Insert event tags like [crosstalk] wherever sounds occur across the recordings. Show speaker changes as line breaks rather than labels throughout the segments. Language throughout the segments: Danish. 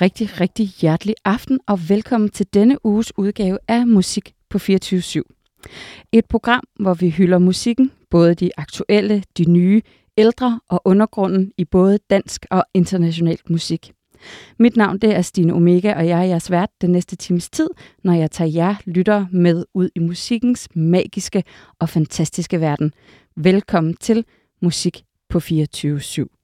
rigtig, rigtig hjertelig aften og velkommen til denne uges udgave af Musik på 24 Et program, hvor vi hylder musikken, både de aktuelle, de nye, ældre og undergrunden i både dansk og international musik. Mit navn det er Stine Omega, og jeg er jeres vært den næste times tid, når jeg tager jer lytter med ud i musikkens magiske og fantastiske verden. Velkommen til Musik på 24 /7.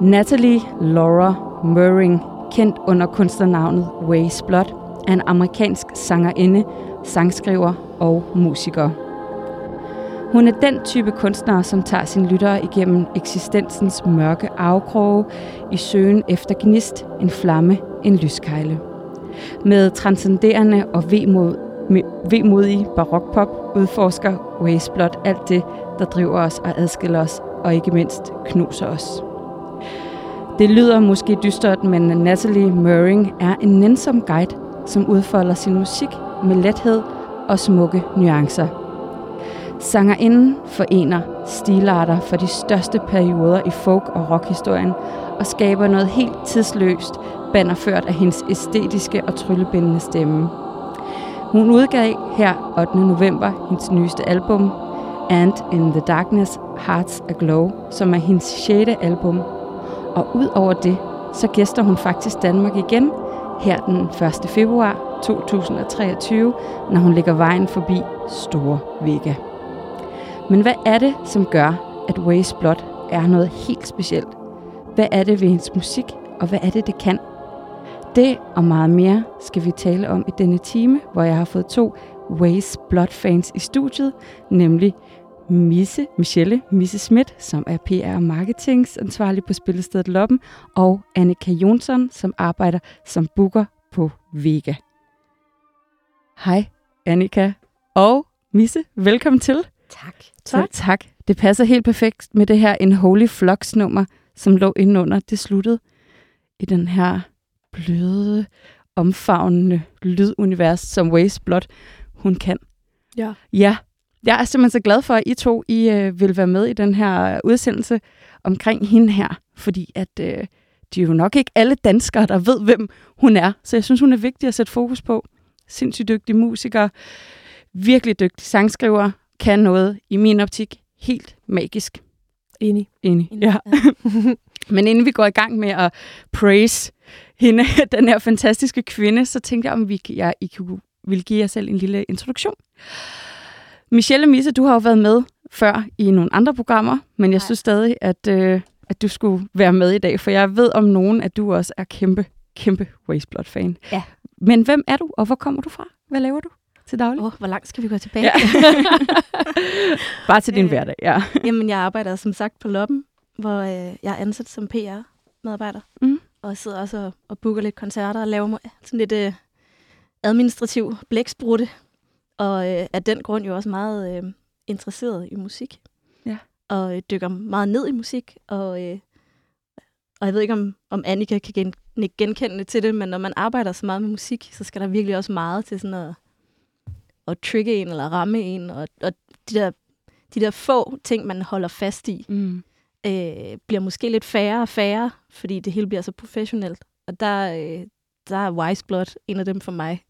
Natalie Laura Murring, kendt under kunstnernavnet Ways Blood, er en amerikansk sangerinde, sangskriver og musiker. Hun er den type kunstner, som tager sine lyttere igennem eksistensens mørke afkroge i søgen efter gnist, en flamme, en lyskejle. Med transcenderende og vemod, vemodig barokpop udforsker Ways Blood alt det, der driver os og adskiller os, og ikke mindst knuser os. Det lyder måske dystert, men Natalie Murring er en nænsom guide, som udfolder sin musik med lethed og smukke nuancer. Sangerinden forener stilarter for de største perioder i folk- og rockhistorien og skaber noget helt tidsløst, bannerført af hendes æstetiske og tryllebindende stemme. Hun udgav her 8. november hendes nyeste album, And in the Darkness Hearts Aglow, som er hendes sjette album og ud over det, så gæster hun faktisk Danmark igen her den 1. februar 2023, når hun lægger vejen forbi Store Vega. Men hvad er det, som gør, at Waze Blood er noget helt specielt? Hvad er det ved hendes musik, og hvad er det, det kan? Det og meget mere skal vi tale om i denne time, hvor jeg har fået to Waze Blood fans i studiet, nemlig Misse, Michelle Misse Schmidt, som er PR og marketingansvarlig på spillestedet Loppen, og Annika Jonsson, som arbejder som booker på Vega. Hej Annika og Misse, velkommen til.
Tak.
Tak. tak. Det passer helt perfekt med det her En Holy Flux nummer, som lå indenunder. Det sluttede i den her bløde, omfavnende lydunivers, som Waze Blood hun kan.
Ja.
Ja, jeg er simpelthen så glad for, at I to I, øh, vil være med i den her udsendelse omkring hende her, fordi at øh, de er jo nok ikke alle danskere, der ved, hvem hun er. Så jeg synes, hun er vigtig at sætte fokus på. Sindssygt dygtig musiker, virkelig dygtig sangskriver, kan noget i min optik helt magisk.
Enig.
Enig, ja. ja. [laughs] Men inden vi går i gang med at praise hende, [laughs] den her fantastiske kvinde, så tænkte jeg, om vi, jeg, I kunne, ville give jer selv en lille introduktion. Michelle Misse, du har jo været med før i nogle andre programmer, men jeg Nej. synes stadig, at, øh, at du skulle være med i dag, for jeg ved om nogen, at du også er kæmpe, kæmpe Wasteblood-fan.
Ja.
Men hvem er du, og hvor kommer du fra? Hvad laver du til daglig?
Åh, oh, hvor langt skal vi gå tilbage? Ja. [laughs]
Bare til din øh, hverdag, ja.
Jamen, jeg arbejder som sagt på Loppen, hvor øh, jeg er ansat som PR-medarbejder. Mm. Og sidder også og, og booker lidt koncerter og laver sådan lidt øh, administrativ blæksprutte og øh, af den grund jo også meget øh, interesseret i musik.
Ja.
Og øh, dykker meget ned i musik. Og, øh, og jeg ved ikke, om, om Annika kan gen, genkende til det, men når man arbejder så meget med musik, så skal der virkelig også meget til sådan at, at trigge en eller ramme en. Og, og de, der, de der få ting, man holder fast i, mm. øh, bliver måske lidt færre og færre, fordi det hele bliver så professionelt. Og der, øh, der er Wise Blood en af dem for mig,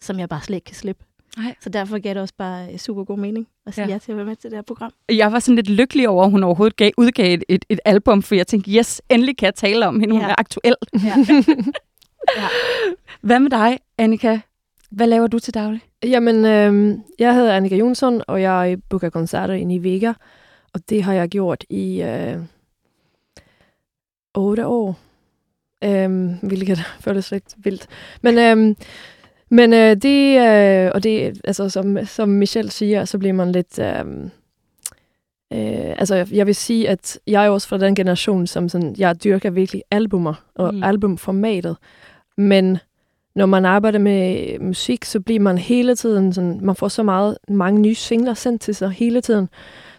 som jeg bare slet ikke kan slippe.
Nej.
Så derfor gav det også bare super god mening at sige ja. ja til at være med til det her program.
Jeg var sådan lidt lykkelig over, at hun overhovedet gav, udgav et, et, et album, for jeg tænkte, yes, endelig kan jeg tale om hende, ja. hun er aktuel. Ja. [laughs] ja. Hvad med dig, Annika? Hvad laver du til daglig?
Jamen, øh, jeg hedder Annika Jonsson, og jeg booker koncerter i Vega, og det har jeg gjort i øh, 8 år, øh, hvilket [laughs] føles lidt vildt. Men øh, men øh, det, øh, og det, altså som, som Michelle siger, så bliver man lidt... Øh, øh, altså jeg vil sige, at jeg er også fra den generation, som sådan, jeg dyrker virkelig albumer og mm. albumformatet. Men når man arbejder med musik, så bliver man hele tiden sådan, man får så meget, mange nye singler sendt til sig hele tiden.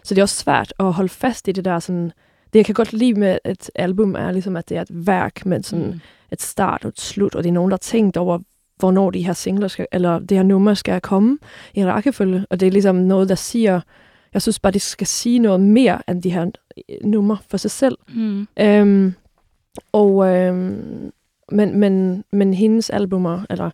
Så det er også svært at holde fast i det der sådan, det jeg kan godt lide med et album er ligesom, at det er et værk med sådan mm. et start og et slut, og det er nogen, der har tænkt over, hvornår de her singler skal, eller det her nummer skal komme i rækkefølge. Og det er ligesom noget, der siger, jeg synes bare, det skal sige noget mere end de her øh, numre for sig selv.
Mm.
Øhm, og, øhm, men, men, men hendes albumer, eller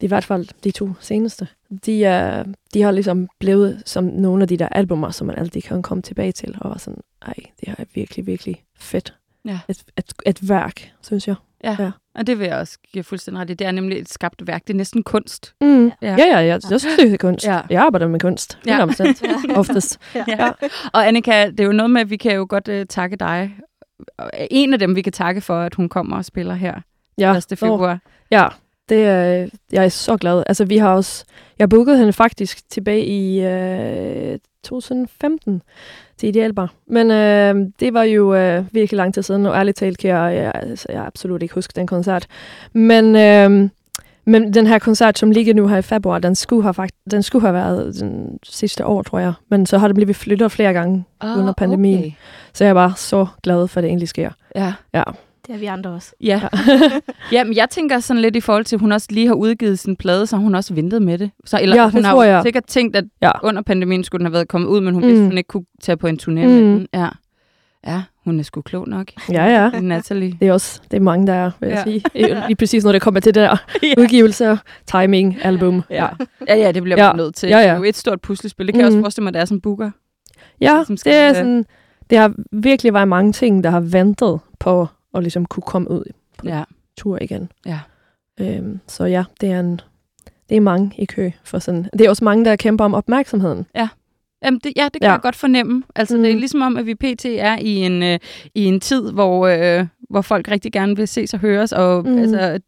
i hvert fald de to seneste, de, er, de har ligesom blevet som nogle af de der albumer, som man altid kan komme tilbage til, og var sådan, ej, det her er virkelig, virkelig fedt.
Ja.
Et, et, et værk, synes jeg.
Ja.
Ja.
og det vil jeg også give fuldstændig ret i. Det er nemlig et skabt værk. Det er næsten kunst.
Mm.
Ja.
Ja, ja, ja, jeg, jeg synes, det er kunst.
Ja.
Ja. Jeg arbejder med kunst,
Ja.
100% [laughs]
Ja.
oftest.
Ja. Og Annika, det er jo noget med, at vi kan jo godt uh, takke dig. En af dem, vi kan takke for, at hun kommer og spiller her
Ja.
1. februar.
Ja, det er, jeg er så glad. Altså, vi har også... Jeg bookede hende faktisk tilbage i øh, 2015 til Idealbar. Men øh, det var jo øh, virkelig lang tid siden, og ærligt talt kan jeg, jeg, altså, jeg absolut ikke huske den koncert. Men, øh, men den her koncert, som ligger nu her i februar, den skulle have, fakt- den skulle have været den sidste år, tror jeg. Men så har det blevet flyttet flere gange, Under pandemien.
Okay.
så jeg er bare så glad for, at det egentlig sker.
Ja.
Ja.
Det er vi andre også.
Ja. [laughs] Jamen, jeg tænker sådan lidt i forhold til, at hun også lige har udgivet sin plade, så hun også ventet med det. Så, eller
Ja,
hun har
jeg.
sikkert tænkt, at
Ja.
under pandemien skulle den have været kommet ud, men hun
Mm.
vidste, hun ikke kunne tage på en turné med
Mm.
den. Ja. ja, hun er sgu klog nok.
Ja, ja.
Natalie.
Det er også det er mange, der er, vil jeg
Ja.
sige. [laughs] I- Lige præcis, når det kommer til det der [laughs]
Ja.
udgivelser, timing, album.
Ja. ja, ja, det bliver
Ja.
man nødt til.
Ja, ja.
Det er jo et stort puslespil. Det kan jeg også
Mhm.
forestille mig, at det er som booker.
Ja,
Som skal,
det er sådan, det har virkelig været mange ting, der har ventet på at ligesom kunne komme ud på
Ja.
tur igen.
Ja.
Øhm, så ja, det er en, det er mange i kø for sådan. Det er også mange, der kæmper om opmærksomheden.
Jamen, det, ja, det kan
Ja.
jeg godt fornemme. Altså, mm. det er
Mhm.
ligesom om, at vi pt. er i en, øh, i en tid, hvor, øh, hvor folk rigtig gerne vil ses og høres, og mm. Altså,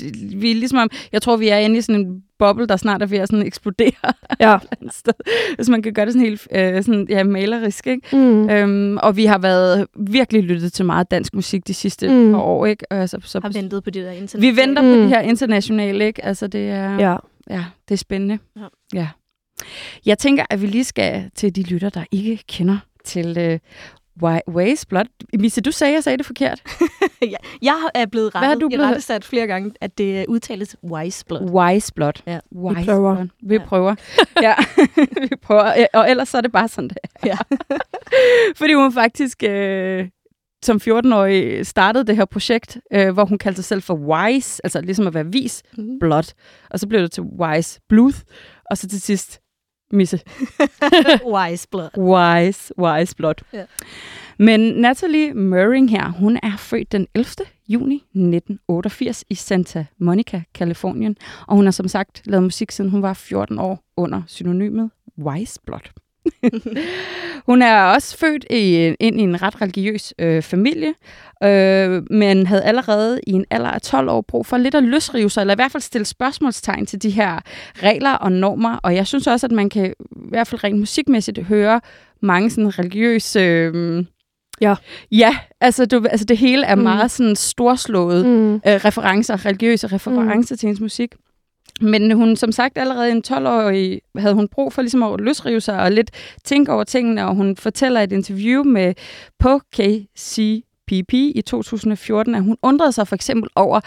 det- vi er ligesom om, jeg tror, vi er inde i sådan en boble, der snart er ved at sådan eksplodere [laughs]
Ja.
sted, hvis man kan gøre det sådan helt øh, sådan, ja, malerisk. Ikke?
Mm.
Øhm, og vi har været virkelig lyttet til meget dansk musik de sidste mm. Par år. Ikke? Altså, så,
Har ventet på det der internet.
vi venter på
Mm.
de her internationale, ikke? Altså, det er,
Ja.
ja, det er spændende.
Ja.
ja. Jeg tænker, at vi lige skal til de lytter, der ikke kender til øh, Ways Blood. Misse, du sagde, jeg sagde det forkert. [laughs]
Jeg er blevet
Hvad er
rettet,
du blevet-
blevet... sat flere gange, at det udtales wise blood.
Wise Blood.
Ja.
Wise
prøver.
Blood. Vi
Ja.
prøver. [laughs] ja, [laughs] vi prøver. Ja, Og ellers så er det bare sådan, det.
Ja.
Fordi hun faktisk øh, som 14-årig startede det her projekt, øh, hvor hun kaldte sig selv for Wise, altså ligesom at være vis,
Mm.
Blood. Og så blev det til Wise Bluth, og så til sidst Misse. [laughs]
wise blood.
Wise, Wise Blood.
Ja.
Men Natalie Murring her, hun er født den 11. juni 1988 i Santa Monica, Kalifornien. Og hun har som sagt lavet musik, siden hun var 14 år under synonymet Wise Blood. [laughs] hun er også født i, ind i en ret religiøs øh, familie, øh, men havde allerede i en alder af 12 år brug for lidt at løsrive sig, eller i hvert fald stille spørgsmålstegn til de her regler og normer. Og jeg synes også, at man kan i hvert fald rent musikmæssigt høre mange sådan religiøse... Øh,
Ja.
Ja, altså, du, altså det hele er
Mm.
meget sådan storslået
Mm.
øh, referencer, religiøse referencer mm. til hendes musik. Men hun, som sagt, allerede en 12-årig havde hun brug for ligesom at løsrive sig og lidt tænke over tingene, og hun fortæller i et interview med på KCPP i 2014, at hun undrede sig for eksempel over,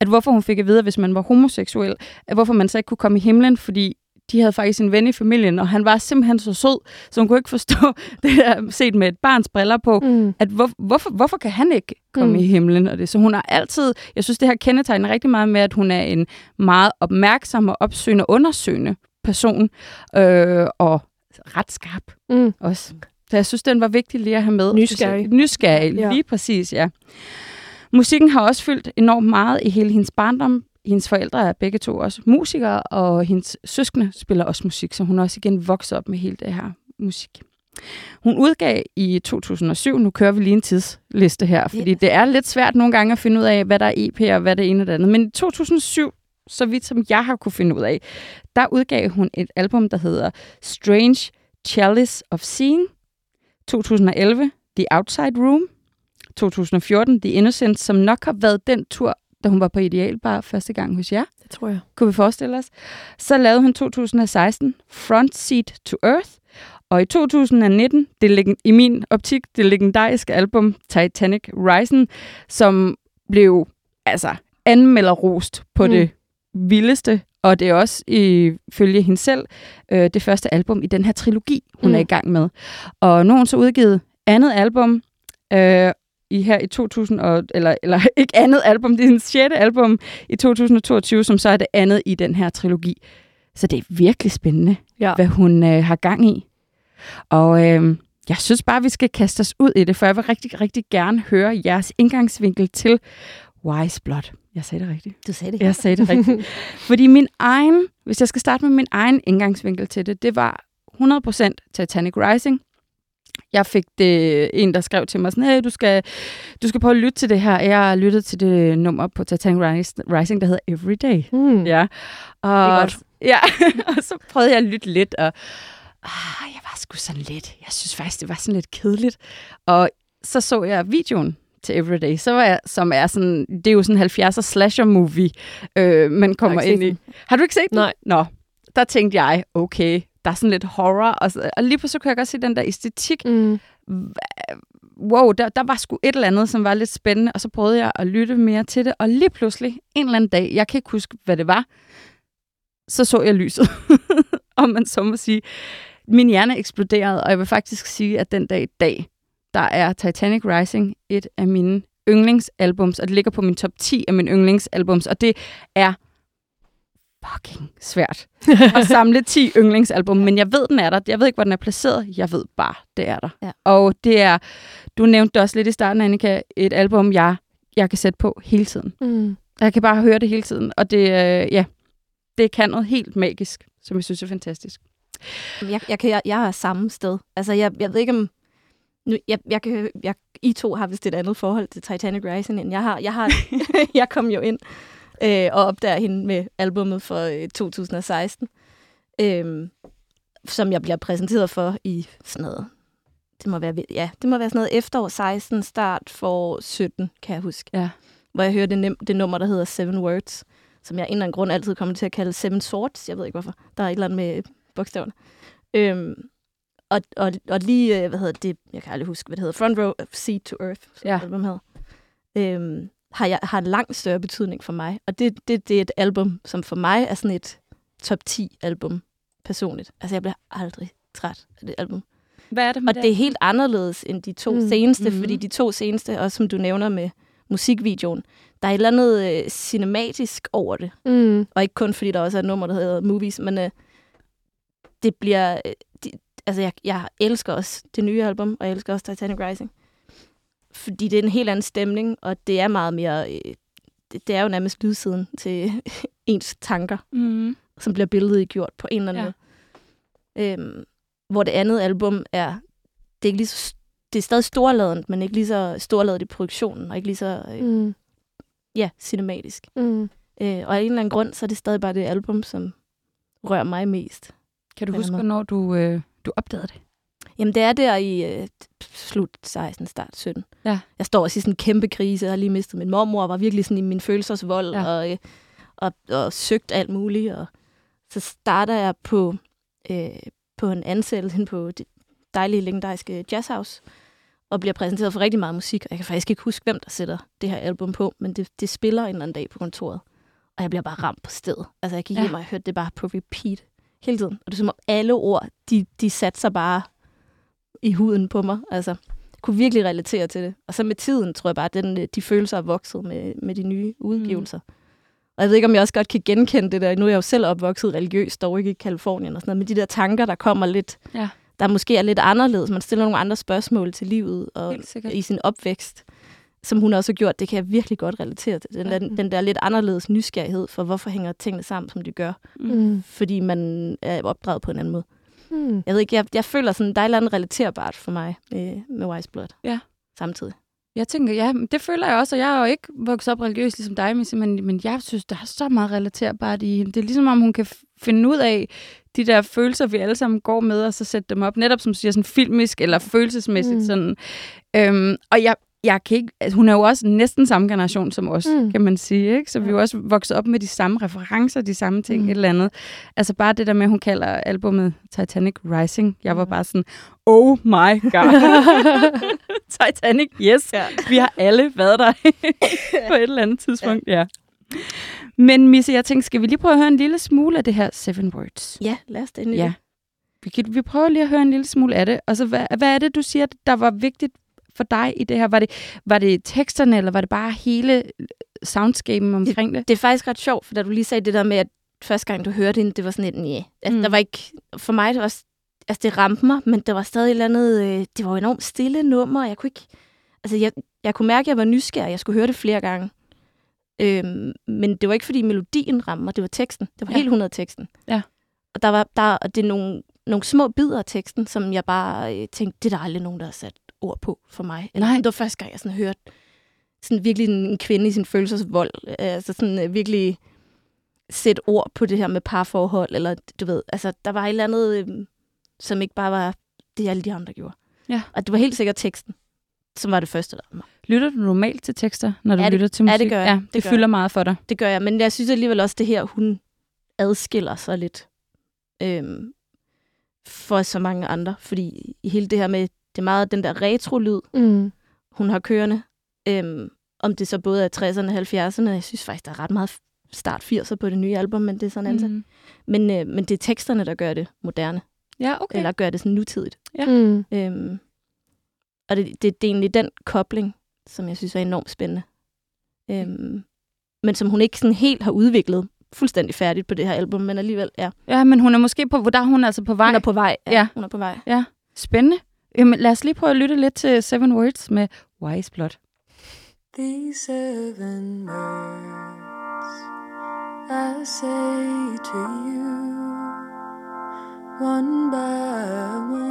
at hvorfor hun fik at vide, at hvis man var homoseksuel, at hvorfor man så ikke kunne komme i himlen, fordi de havde faktisk en ven i familien, og han var simpelthen så sød, så hun kunne ikke forstå [laughs] det der set med et barns briller på,
Mm.
at hvor, hvorfor, hvorfor kan han ikke komme mm. I himlen? Og det? Så hun har altid, jeg synes, det her kendetegner rigtig meget med, at hun er en meget opmærksom og opsøgende og undersøgende person, øh, og ret skarp
Mm.
også. Så jeg synes, den var vigtig lige at have med.
Nysgerrig.
Nysgerrig. Ja. lige præcis, ja. Musikken har også fyldt enormt meget i hele hendes barndom. Hendes forældre er begge to også musikere, og hendes søskende spiller også musik, så hun er også igen vokset op med hele det her musik. Hun udgav i 2007, nu kører vi lige en tidsliste her, fordi
Yes.
det er lidt svært nogle gange at finde ud af, hvad der er EP og hvad det ene og det andet. Men i 2007, så vidt som jeg har kunne finde ud af, der udgav hun et album, der hedder Strange Chalice of Seeing. 2011, The Outside Room. 2014, The Innocent, som nok har været den tur, da hun var på Idealbar første gang hos jer
Det tror jeg.
kunne vi forestille os. Så lavede hun 2016 Front Seat to Earth, og i 2019, det i min optik, det legendariske album Titanic Rising, som blev altså anmelderrost på
mm.
det vildeste, og det er også ifølge hende selv øh, det første album i den her trilogi, hun mm. er i gang med. Og nu har hun så udgivet andet album, øh, i her i 2000, og, eller, eller [laughs] ikke andet album, det er hendes sjette album i 2022, som så er det andet i den her trilogi. Så det er virkelig spændende, ja. hvad hun øh, har gang i. Og øh, jeg synes bare, vi skal kaste os ud i det, for jeg vil rigtig, rigtig gerne høre jeres indgangsvinkel til Wise Blood. Jeg sagde det rigtigt.
Du sagde det.
Jeg sagde det rigtigt. [laughs] Fordi min egen, hvis jeg skal starte med min egen indgangsvinkel til det, det var 100% Titanic Rising. Jeg fik det en, der skrev til mig sådan, hey, du skal, du skal prøve at lytte til det her. Jeg har lyttet til det nummer på Titanic Rising, der hedder Everyday.
Mm.
Ja. Og,
Det er godt. [laughs]
Ja, og så prøvede jeg at lytte lidt, og ah, jeg var sgu sådan lidt, jeg synes faktisk, det var sådan lidt kedeligt. Og så så jeg videoen til Everyday, så var jeg, som er sådan, det er jo sådan en 70'er slasher movie, øh, man kommer ind i. Har du ikke set den?
Nej.
Nå, der tænkte jeg, okay, der er sådan lidt horror, og, så, og lige pludselig kunne jeg godt se den der æstetik.
Mm.
Wow, der, der var sgu et eller andet, som var lidt spændende, og så prøvede jeg at lytte mere til det, og lige pludselig, en eller anden dag, jeg kan ikke huske, hvad det var, så så jeg lyset, [laughs] om man så må sige. Min hjerne eksploderede, og jeg vil faktisk sige, at den dag i dag, der er Titanic Rising et af mine yndlingsalbums, og det ligger på min top 10 af mine yndlingsalbums, og det er fucking svært at samle 10 yndlingsalbum, men jeg ved, den er der. Jeg ved ikke, hvor den er placeret. Jeg ved bare, det er der.
Ja.
Og det er, du nævnte det også lidt i starten, Annika, et album, jeg, jeg kan sætte på hele tiden.
Mm.
Jeg kan bare høre det hele tiden, og det, øh, ja, det kan noget helt magisk, som jeg synes er fantastisk.
Jeg, jeg, kan, jeg, jeg er samme sted. Altså, jeg, jeg ved ikke om... Nu, jeg, jeg kan, jeg, I to har vist et andet forhold til Titanic Rising, end jeg har. Jeg, har, [laughs] jeg kom jo ind øh, og opdager hende med albummet for øh, 2016, øh, som jeg bliver præsenteret for i sådan noget... Det må være, ja, det må være sådan noget efterår 16, start for 17, kan jeg huske.
Ja.
Hvor jeg hører det, det nummer, der hedder Seven Words, som jeg af en eller anden grund altid kommer til at kalde Seven Swords. Jeg ved ikke hvorfor. Der er et eller andet med bogstaverne. Øhm, og, og, og lige, øh, hvad hedder det, jeg kan aldrig huske, hvad det hedder, Front Row Seat to Earth, som
ja.
album hedder, øhm, har, jeg, har langt større betydning for mig. Og det, det, det er et album, som for mig er sådan et top 10 album personligt. Altså, jeg bliver aldrig træt af det album.
Hvad er det med
Og det er helt anderledes end de to
Mm.
seneste,
Mhm.
fordi de to seneste, også som du nævner med musikvideoen, der er et eller andet øh, cinematisk over det.
Mm.
Og ikke kun fordi der også er et nummer, der hedder Movies, men øh, det bliver... Øh, de, altså, jeg, jeg elsker også det nye album, og jeg elsker også Titanic Rising. Fordi det er en helt anden stemning, og det er meget mere... Øh, det, det er jo nærmest lydsiden til [laughs] ens tanker,
Mm.
som bliver billedgjort på en eller anden
Ja.
måde. Øhm, hvor det andet album er... Det er, ikke lige så, det er stadig storladent, men ikke lige så storladet i produktionen, og ikke lige så øh,
Mm.
ja, cinematisk.
Mm.
Øh, og af en eller anden grund, så er det stadig bare det album, som rører mig mest.
Kan du huske, hvornår du, øh, du opdagede det?
Jamen, det er der i øh, slut 16, start 17.
Ja.
Jeg står også i sådan en kæmpe krise. Jeg har lige mistet min mormor, og var virkelig sådan i min følelsesvold,
Ja.
og, øh, og, og søgt alt muligt. Og så starter jeg på, øh, på en ansættelse hen på det dejlige legendariske jazzhouse, og bliver præsenteret for rigtig meget musik. Og jeg kan faktisk ikke huske, hvem der sætter det her album på, men det, det spiller en eller anden dag på kontoret. Og jeg bliver bare ramt på stedet. Altså, jeg gik
Ja.
hjem og hørte det bare på repeat hele tiden. Og det er som om alle ord, de, de satte sig bare i huden på mig. Altså, jeg kunne virkelig relatere til det. Og så med tiden, tror jeg bare, at den, øh, de følelser er vokset med, med de nye udgivelser. Mm. Og jeg ved ikke, om jeg også godt kan genkende det der. Nu er jeg jo selv opvokset religiøst, dog ikke i Kalifornien og sådan noget. Men de der tanker, der kommer lidt,
Ja.
der måske er lidt anderledes. Man stiller nogle andre spørgsmål til livet og i sin opvækst, som hun også har gjort. Det kan jeg virkelig godt relatere til. Den,
Ja.
der, den der lidt anderledes nysgerrighed for, hvorfor hænger tingene sammen, som de gør.
Mm.
Fordi man er opdraget på en anden måde.
Mm.
Jeg ved ikke, jeg, jeg føler sådan, der er et eller andet relaterbart for mig med, med Wise Blood.
Ja.
Samtidig.
Jeg tænker, ja, det føler jeg også, og jeg er jo ikke vokset op religiøs ligesom dig, men, men jeg synes, der er så meget relaterbart i hende. Det er ligesom, om hun kan finde ud af de der følelser, vi alle sammen går med, og så sætte dem op, netop som siger, sådan filmisk eller følelsesmæssigt.
Mm.
Sådan. Øhm, og jeg, jeg kan ikke, altså, hun er jo også næsten samme generation som os,
Mm.
mm. kan man sige. Ikke? Så vi er
Ja.
jo også vokset op med de samme referencer, de samme ting,
Mm.
mm. et eller andet. Altså bare det der med, hun kalder albummet Titanic Rising. Jeg var
Mhm.
bare sådan, oh my god. [laughs] Titanic, yes.
Ja.
Vi har alle været der [laughs] på et eller andet tidspunkt, ja. Men Misse, jeg tænkte, skal vi lige prøve at høre en lille smule af det her Seven Words?
Ja, lad os det endelig.
Ja. Vi, kan, vi prøver lige at høre en lille smule af det. Og så, hvad, hvad er det, du siger, der var vigtigt for dig i det her? Var det, var det teksterne, eller var det bare hele soundscapen omkring det?
Det er faktisk ret sjovt, for da du lige sagde det der med, at første gang du hørte hende, det var sådan et ja. Altså,
Mm.
der var ikke, for mig, det var, altså det ramte mig, men det var stadig et eller andet, øh, det var enormt stille nummer, og jeg kunne ikke, altså jeg, jeg kunne mærke, at jeg var nysgerrig, jeg skulle høre det flere gange. Øhm, men det var ikke, fordi melodien ramte mig, det var teksten. Det var
Ja.
helt 100 teksten.
Ja.
Og der var, der, og det er nogle, nogle små bidder af teksten, som jeg bare øh, tænkte, det er der aldrig nogen, der har sat ord på for mig. Eller,
Nej.
Det var første gang, jeg sådan hørte sådan virkelig en, en kvinde i sin følelsesvold. Altså sådan øh, virkelig sætte ord på det her med parforhold, eller du ved, altså der var et eller andet, øh, som ikke bare var det, alle de andre gjorde.
Ja.
Og det var helt sikkert teksten, som var det første, der mig.
Lytter du normalt til tekster, når du
Ja, det-
lytter til
ja,
musik?
det gør jeg.
Ja,
Det
det,
gør
fylder
jeg.
meget for dig.
Det gør jeg, men jeg synes alligevel også, det her, hun adskiller sig lidt øhm, for så mange andre, fordi hele det her med, det er meget den der retro-lyd,
Mm.
hun har kørende, øhm, om det så både er 60'erne og 70'erne, jeg synes faktisk, der er ret meget start 80'er på det nye album, men det er sådan mm.
Mm.
men, øh, men det er teksterne, der gør det moderne,
Ja, okay.
eller gør det sådan nutidigt.
Ja.
Mm.
Øhm, og det, det, det er egentlig den kobling, som jeg synes er enormt spændende. Øhm, men som hun ikke sådan helt har udviklet fuldstændig færdigt på det her album, men alligevel, ja.
Ja, men hun er måske på, der er hun altså på vej.
Hun er på vej.
Ja.
Hun er på vej.
Ja, spændende. Jamen, lad os lige prøve at lytte lidt til Seven Words med Wise Blood.
These seven words I say to you, one by one.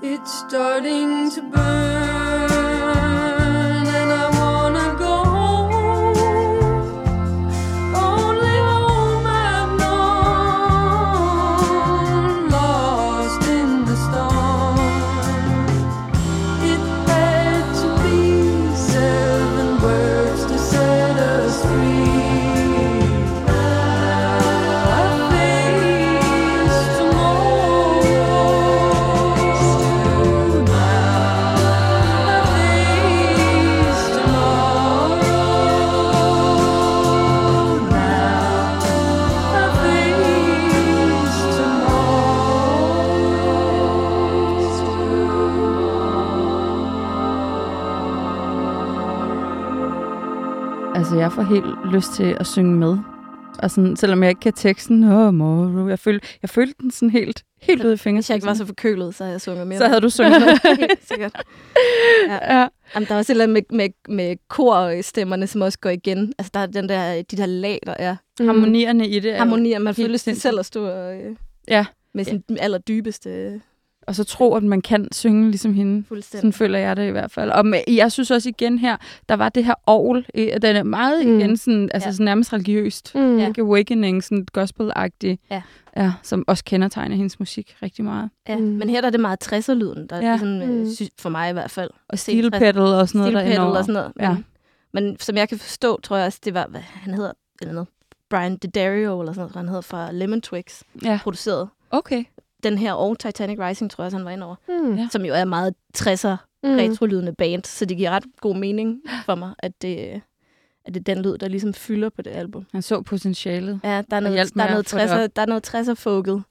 It's starting to
burn,
får helt lyst til at synge med. Og sådan, selvom jeg ikke kan teksten, oh, moro, jeg følte, jeg følte den sådan helt, helt ude i fingeren.
Hvis jeg ikke var så forkølet, så havde jeg sunget mere.
så havde du sunget med. [laughs]
Helt sikkert. [laughs]
ja.
Jamen, der er også et eller andet med, med, med korstemmerne, som også går igen. Altså, der er den der, de der lag, der er.
Harmonierne i det. er
Harmonier, man til
sindssygt.
selv at stå og, øh,
Ja.
med sin allerdybeste
Og så tro, at man kan synge ligesom hende. Sådan føler jeg det i hvert fald. Og med, jeg synes også igen her, der var det her ovl. øh, Den er meget
Mm.
igen sådan, altså
Ja.
sådan nærmest religiøst.
Mm.
Ikke awakening, sådan gospel-agtig.
Ja.
ja. som også kendetegner hendes musik rigtig meget.
Ja.
Mm.
Men her der er det meget 60'er-lyden, der
Ja.
ja. ligesom, øh,
Mm.
sy- for mig i hvert fald.
Og steel pedal og sådan noget
Steel pedal
derinde
og sådan noget.
Ja.
Men, men som jeg kan forstå, tror jeg også, det var, hvad han hedder, eller noget, Brian DeDario, eller sådan noget, han hedder fra Lemon Twigs,
Ja.
produceret.
Okay.
Den her og Titanic Rising, tror jeg også, han var inde over.
Mm.
Ja.
Som jo er meget 60'er
Mm.
retrolydende band, så det giver ret god mening for mig, at det, at det er den lyd, der ligesom fylder på det album.
Han så potentialet.
Ja, der er
Og
noget, der er noget,
at få det
60'er, der er noget 60'er folket,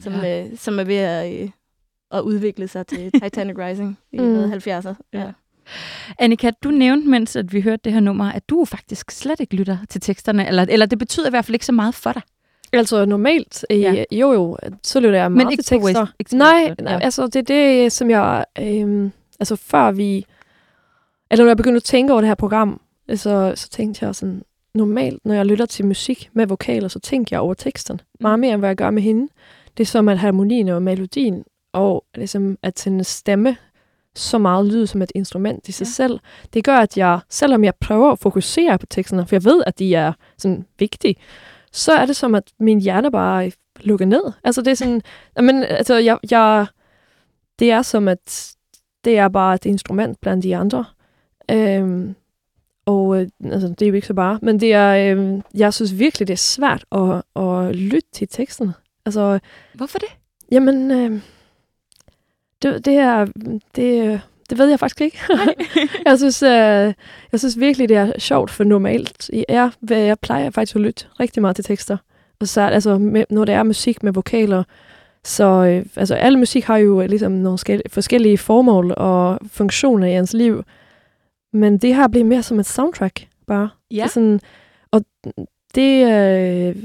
som,
Ja.
øh, som er ved at, øh, at udvikle sig til [laughs] Titanic Rising i
Mm.
mm. 70'er.
Ja.
Ja.
Annika, du nævnte, mens at vi hørte det her nummer, at du faktisk slet ikke lytter til teksterne, eller, eller det betyder i hvert fald ikke så meget for dig.
Altså normalt, øh,
Ja.
jo jo, så lytter jeg
Men
meget
ikke på
tekster.
West- ikke
nej, nej,
ja.
altså det er det, som jeg, øh, altså før vi, eller når jeg begyndte at tænke over det her program, så, så tænkte jeg sådan, normalt, når jeg lytter til musik med vokaler, så tænker jeg over teksten. Meget mere, end hvad jeg gør med hende. Det er som, at harmonien og melodien, og ligesom, at hendes stemme så meget lyder som et instrument i sig
ja.
selv. Det gør, at jeg, selvom jeg prøver at fokusere på teksterne, for jeg ved, at de er sådan vigtige, så er det som, at min hjerne bare lukker ned. Altså det er sådan, men altså jeg, jeg, det er som, at det er bare et instrument blandt de andre. Øhm, og øh, altså, det er jo ikke så bare, men det er, øhm, jeg synes virkelig, det er svært at, at lytte til teksterne. Altså,
Hvorfor det?
jamen, øh, det, det er, det, det ved jeg faktisk ikke. [laughs] jeg, synes, øh, jeg synes virkelig, det er sjovt, for normalt, jeg, jeg plejer faktisk at lytte rigtig meget til tekster. Og så, altså, med, når det er musik med vokaler, så øh, altså, alle musik har jo ligesom nogle forskellige formål og funktioner i ens liv. Men det her bliver mere som et soundtrack, bare.
Ja.
Er sådan, og det, øh,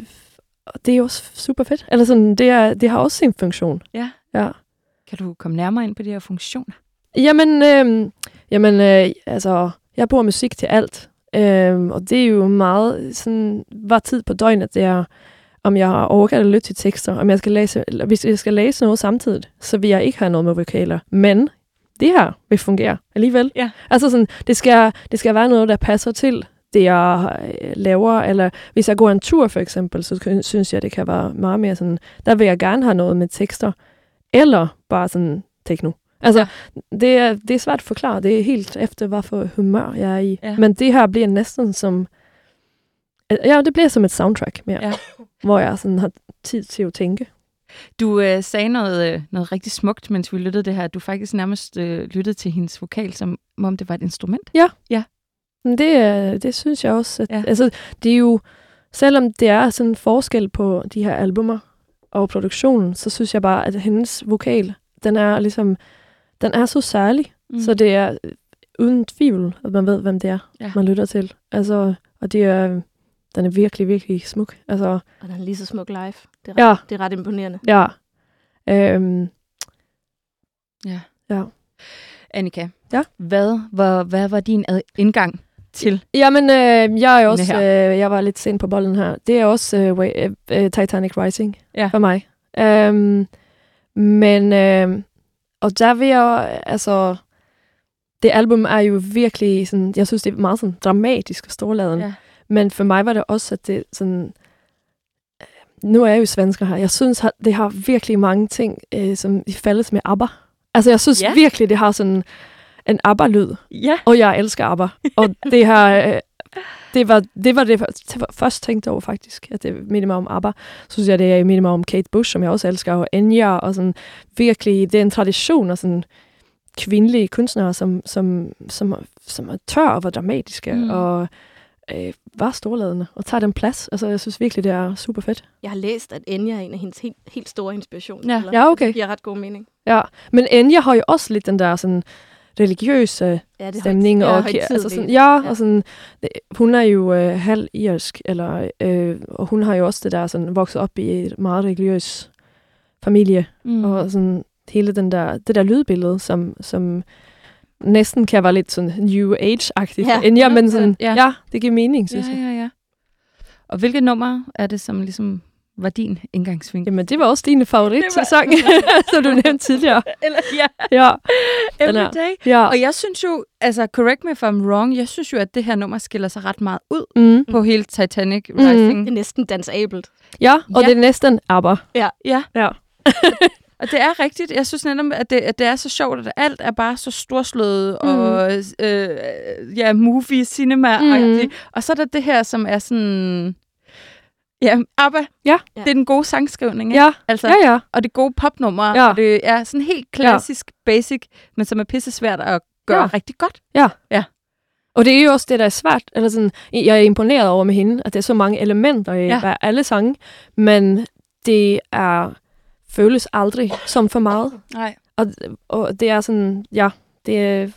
det er også super fedt. Eller sådan, det, er, det har også sin funktion.
Ja.
Ja.
Kan du komme nærmere ind på de her funktioner?
Jamen, øh, jamen øh, altså, jeg bruger musik til alt. Øh, og det er jo meget sådan, hvad tid på døgnet det er, om jeg overgår at lytte til tekster, om jeg skal læse, eller hvis jeg skal læse noget samtidig, så vil jeg ikke have noget med vokaler. Men det her vil fungere alligevel.
Ja.
Altså sådan, det skal, det skal være noget, der passer til det, jeg øh, laver, eller hvis jeg går en tur for eksempel, så synes jeg, det kan være meget mere sådan, der vil jeg gerne have noget med tekster, eller bare sådan techno. Altså, ja. det, er, det er svært at forklare. Det er helt efter, hvad for humør jeg er i.
Ja.
Men det her bliver næsten som... Ja, det bliver som et soundtrack mere.
Ja.
Hvor jeg sådan har tid til at tænke.
Du øh, sagde noget, øh, noget rigtig smukt, mens vi lyttede det her. Du faktisk nærmest øh, lyttede til hendes vokal, som om det var et instrument.
Men det, øh, det synes jeg også. At,
Ja.
ja. Altså, det er jo... Selvom det er sådan en forskel på de her albumer og produktionen, så synes jeg bare, at hendes vokal, den er ligesom... Den er så særlig. Mm. Så det er øh, uden tvivl, at man ved, hvem det er,
Ja.
man lytter til. Altså, og det er, den er virkelig, virkelig smuk. Altså,
Og den er lige så smuk live. Det er ret,
ja,
det er ret imponerende.
ja. Øhm,
Ja.
Ja.
Annika,
Ja?
hvad, var, hvad var din indgang til?
Jamen, øh, jeg er også, øh, jeg var lidt sen på bolden her. Det er også øh, Wa- øh, Titanic Rising
Ja.
for mig. Um, men, øh, og der vil jeg, altså, det album er jo virkelig sådan, jeg synes, det er meget sådan dramatisk og storladen.
Ja.
Men for mig var det også, at det sådan, øh, nu er jeg jo svensker her, jeg synes, det har virkelig mange ting, øh, som i fælles med ABBA. Altså, jeg synes
Ja.
virkelig, det har sådan en ABBA-lyd.
Ja.
Og jeg elsker ABBA. Og det har... øh, Det var, det var det, jeg først tænkte over faktisk, at det minder mig om ABBA. Så synes jeg, det minder mig om Kate Bush, som jeg også elsker, og Enya, og sådan virkelig, det er en tradition af sådan kvindelige kunstnere, som, som, som, som er tør og var dramatiske, Mm. og øh, var storladende, og tager den plads. Altså, jeg synes virkelig, det er super fedt.
Jeg har læst, at Enya er en af hendes helt, helt store inspirationer.
Ja.
Ja, okay.
Det giver ret god mening.
Ja, men Enya har jo også lidt den der sådan religiøse
Ja, det
stemning.
højt-
og,
ja,
altså sådan, ja,
Ja.
ja, og sådan, det- hun er jo øh, halv irsk, eller, øh, og hun har jo også det der sådan, vokset op i et meget religiøs familie,
Mm.
og sådan hele den der, det der lydbillede, som, som næsten kan være lidt sådan New Age-agtigt.
Ja.
Ja. ja, men sådan,
Ja.
ja. ja, det giver mening,
ja,
synes jeg.
ja, ja. Og hvilket nummer er det, som ligesom var din indgangsvinkel?
Jamen, det var også din favorit
Det var-
sang, [laughs] [laughs] som du nævnte tidligere. [laughs]
Eller, ja,
Ja,
Every
er-
Day.
ja.
Og jeg synes jo, altså correct me if I'm wrong, jeg synes jo, at det her nummer skiller sig ret meget ud
Mm.
på hele Titanic. Rising.
Det er næsten dansabelt.
Ja, og
Ja.
ja. det er næsten ABBA.
Ja.
Ja.
Og det er rigtigt. Jeg synes netop, at det, at det er så sjovt, at alt er bare så storslået mm. og øh, ja, movie, cinema-agtigt. Mm. Og så er der det her, som er sådan... Ja, ABBA.
Ja.
Det er den gode sangskrivning, ikke?
Ja,
Altså,
ja, ja.
Og det gode popnummer.
Ja.
Og det er sådan helt klassisk, ja. basic, men som er pisse svært at gøre
Ja.
rigtig godt.
Og det er jo også det, der er svært. Eller sådan, jeg er imponeret over med hende, at der er så mange elementer i
Ja.
ja. alle sange, men det er føles aldrig som for meget.
Nej.
Og, og det er sådan, ja, det er,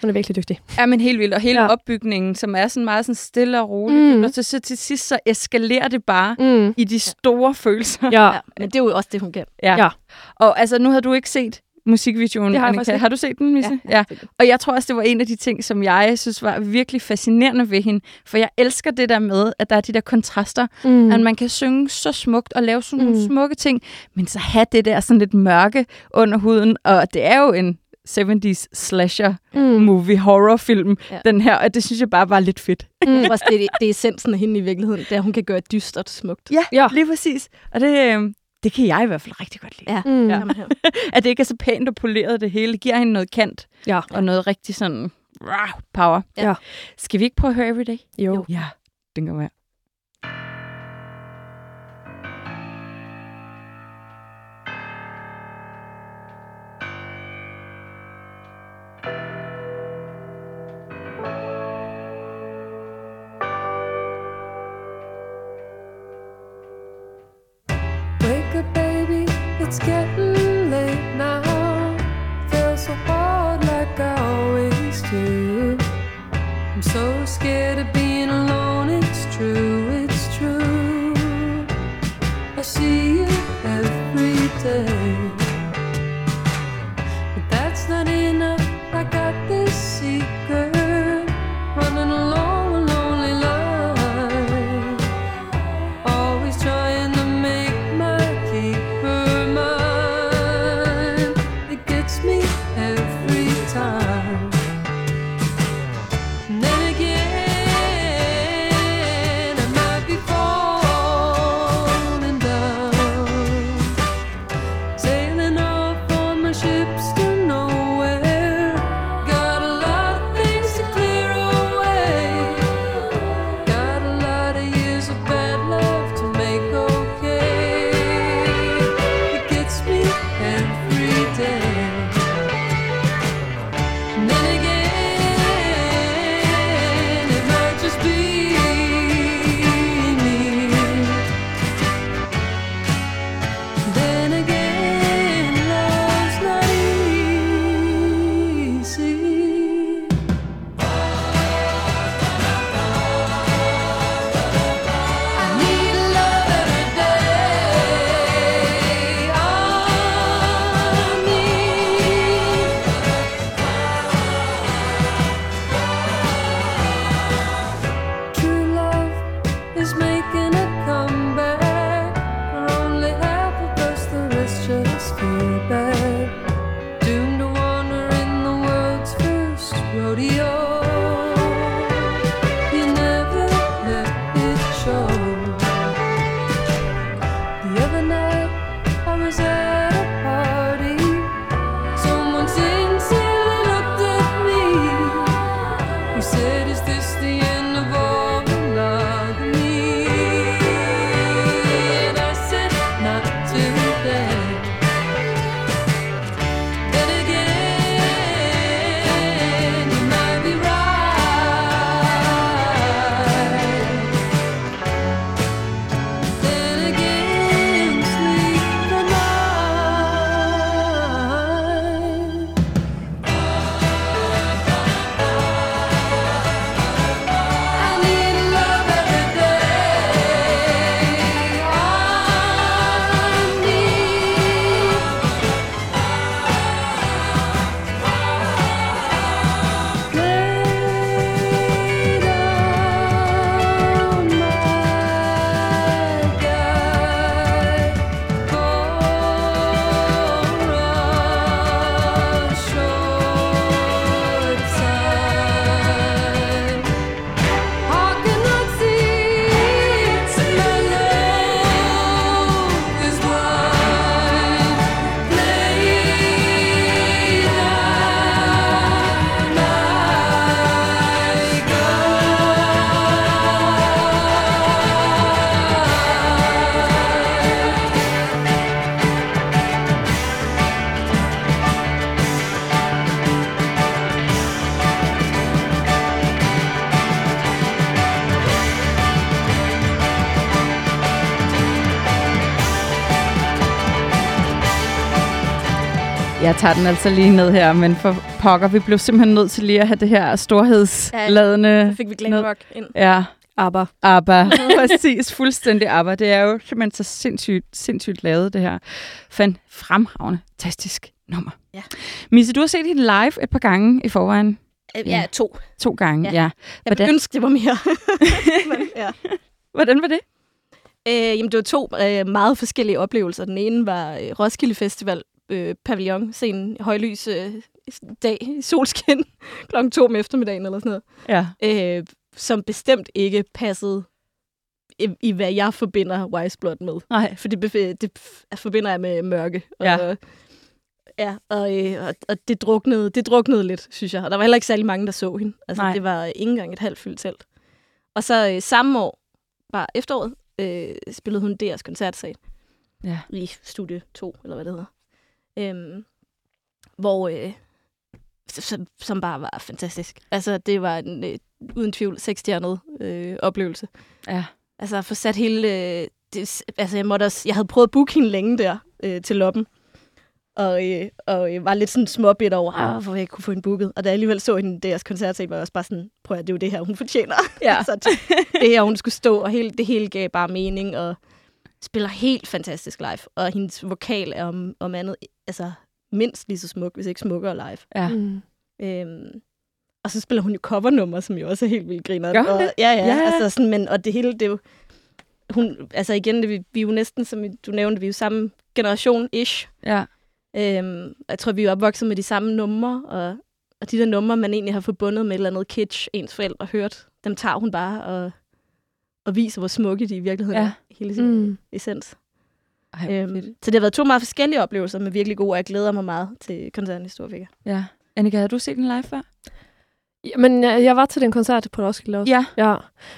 hun er virkelig dygtig.
Ja, men helt vildt. Og hele ja.
Ja.
opbygningen, som er sådan meget sådan stille og roligt.
Mm.
Og så, så til sidst, så eskalerer det bare
Mm.
i de store følelser.
Ja.
Ja. Men det er jo også det, hun kan.
Ja.
Ja.
Og altså, nu har du ikke set musikvideoen,
Det har jeg
Annika. Har du set den, Misse?
Ja, ja.
Og jeg tror også, det var en af de ting, som jeg synes var virkelig fascinerende ved hende. For jeg elsker det der med, at der er de der kontraster. Mm. At man kan synge så smukt og lave sådan nogle
Mm.
smukke ting, men så have det der sådan lidt mørke under huden. Og det er jo en 70's slasher
Mm.
movie horrorfilm, ja.
Ja.
den her, og det synes jeg bare var lidt fedt.
Det er, det, det er essensen af hende i virkeligheden, det er, at hun kan gøre dystert smukt.
Ja,
Ja.
lige præcis. Og det, øh, det kan jeg i hvert fald rigtig godt lide.
Ja,
Mm.
ja. Her. [laughs]
At det ikke er så pænt og poleret det hele. Det giver hende noget kant
Ja.
og noget rigtig sådan rah, power.
Ja.
Skal vi ikke prøve at høre Everyday?
Jo.
Jo.
Ja, den kan være.
It's getting late now. Feels so hard like I always do. I'm so scared of being
Jeg tager den altså lige ned her, men for pokker, vi blev simpelthen nødt til lige at have det her storhedsladende...
Så fik vi glam
Noget-
rock ind.
Ja,
Aber.
ABBA. [laughs] Præcis, fuldstændig ABBA. Det er jo simpelthen så sindssygt, sindssygt lavet, det her. Fan, fremragende, fantastisk nummer.
Ja.
Misse, du har set hende live et par gange i forvejen.
Øh,
Ja.
Ja, to.
To gange, ja.
Ja.
ja.
Jeg
Hvordan-
ville ønske, det var mere. [laughs] Men, ja.
Hvordan var det?
Øh, jamen, det var to øh, meget forskellige oplevelser. Den ene var øh, Roskilde Festival, øh, pavillon, scenen, højlys øh, dag, i solskin, [laughs] klokken to om eftermiddagen eller sådan
Ja.
noget, øh, som bestemt ikke passede i, i, hvad jeg forbinder Wise Blood med.
Nej.
For det, det forbinder jeg med mørke.
Ja.
Og, ja, og, øh, og, og det, druknede, det druknede lidt, synes jeg. Og der var heller ikke særlig mange, der så hende. Altså,
Nej.
det var ikke engang et halvt fyldt telt. Og så øh, samme år, bare efteråret, øh, spillede hun deres koncertsal
Ja.
i studie 2, eller hvad det hedder. Øhm, hvor, øh, som, som bare var fantastisk. Altså, det var en, øh, uden tvivl sekstjernet øh, oplevelse.
Ja.
Altså, at få sat hele... Øh, det, altså, jeg, måtte også, jeg havde prøvet at booke hende længe der øh, til loppen. Og, øh, og jeg var lidt sådan småbit over, ah, jeg ikke kunne få hende booket. Og da jeg alligevel så hende deres koncertsal, var jeg også bare sådan, prøv at det er jo det her, hun fortjener.
Ja. [laughs]
så det, det her, hun skulle stå, og hele, det hele gav bare mening, og spiller helt fantastisk live. Og hendes vokal er om, om andet, altså mindst lige så smuk, hvis ikke smukkere live.
Ja.
Mm.
Øhm, og så spiller hun jo covernummer, som jo også er helt vildt griner.
Gør hun
og,
det?
Ja, ja.
Ja.
Altså sådan, men, og det hele, det er jo... Hun, altså igen, det, vi, vi er jo næsten, som du nævnte, vi er jo samme generation-ish.
Ja.
Øhm, jeg tror, vi er opvokset med de samme numre, og, og de der numre, man egentlig har forbundet med et eller andet kitsch, ens forældre har hørt, dem tager hun bare og, og viser, hvor smukke de i virkeligheden
Ja.
er. Hele sin mm. Essens.
Ej, fedt.
Øhm, så det har været to meget forskellige oplevelser, men virkelig gode, og jeg glæder mig meget til koncerten i Storvika.
Ja. Annika, havde du set den live før?
Men jeg, jeg var til den koncert på Roskilde også.
Ja.
Ja.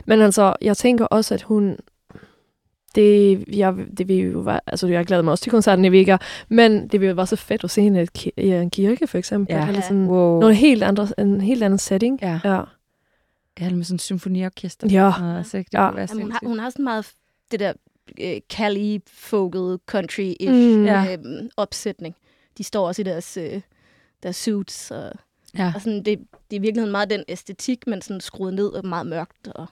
Men altså, jeg tænker også, at hun... Det, jeg, det vil jo være, altså jeg glæder mig også til koncerten i Vega, men det vil jo være så fedt at se hende i en kirke, for eksempel.
Ja.
Eller sådan,
Wow.
noget helt andre, en helt anden setting.
Ja.
Ja.
Ja, med sådan en symfoniorkester.
Ja.
Og, altså, det
Ja.
være
Jamen, hun, har, hun har sådan meget det der øh, Cali-folket country-ish
Mm.
Ja.
øhm, opsætning. De står også i deres, øh, deres suits, og,
Ja.
og sådan, det, det er i virkeligheden meget den æstetik, men sådan skruet ned og meget mørkt. Og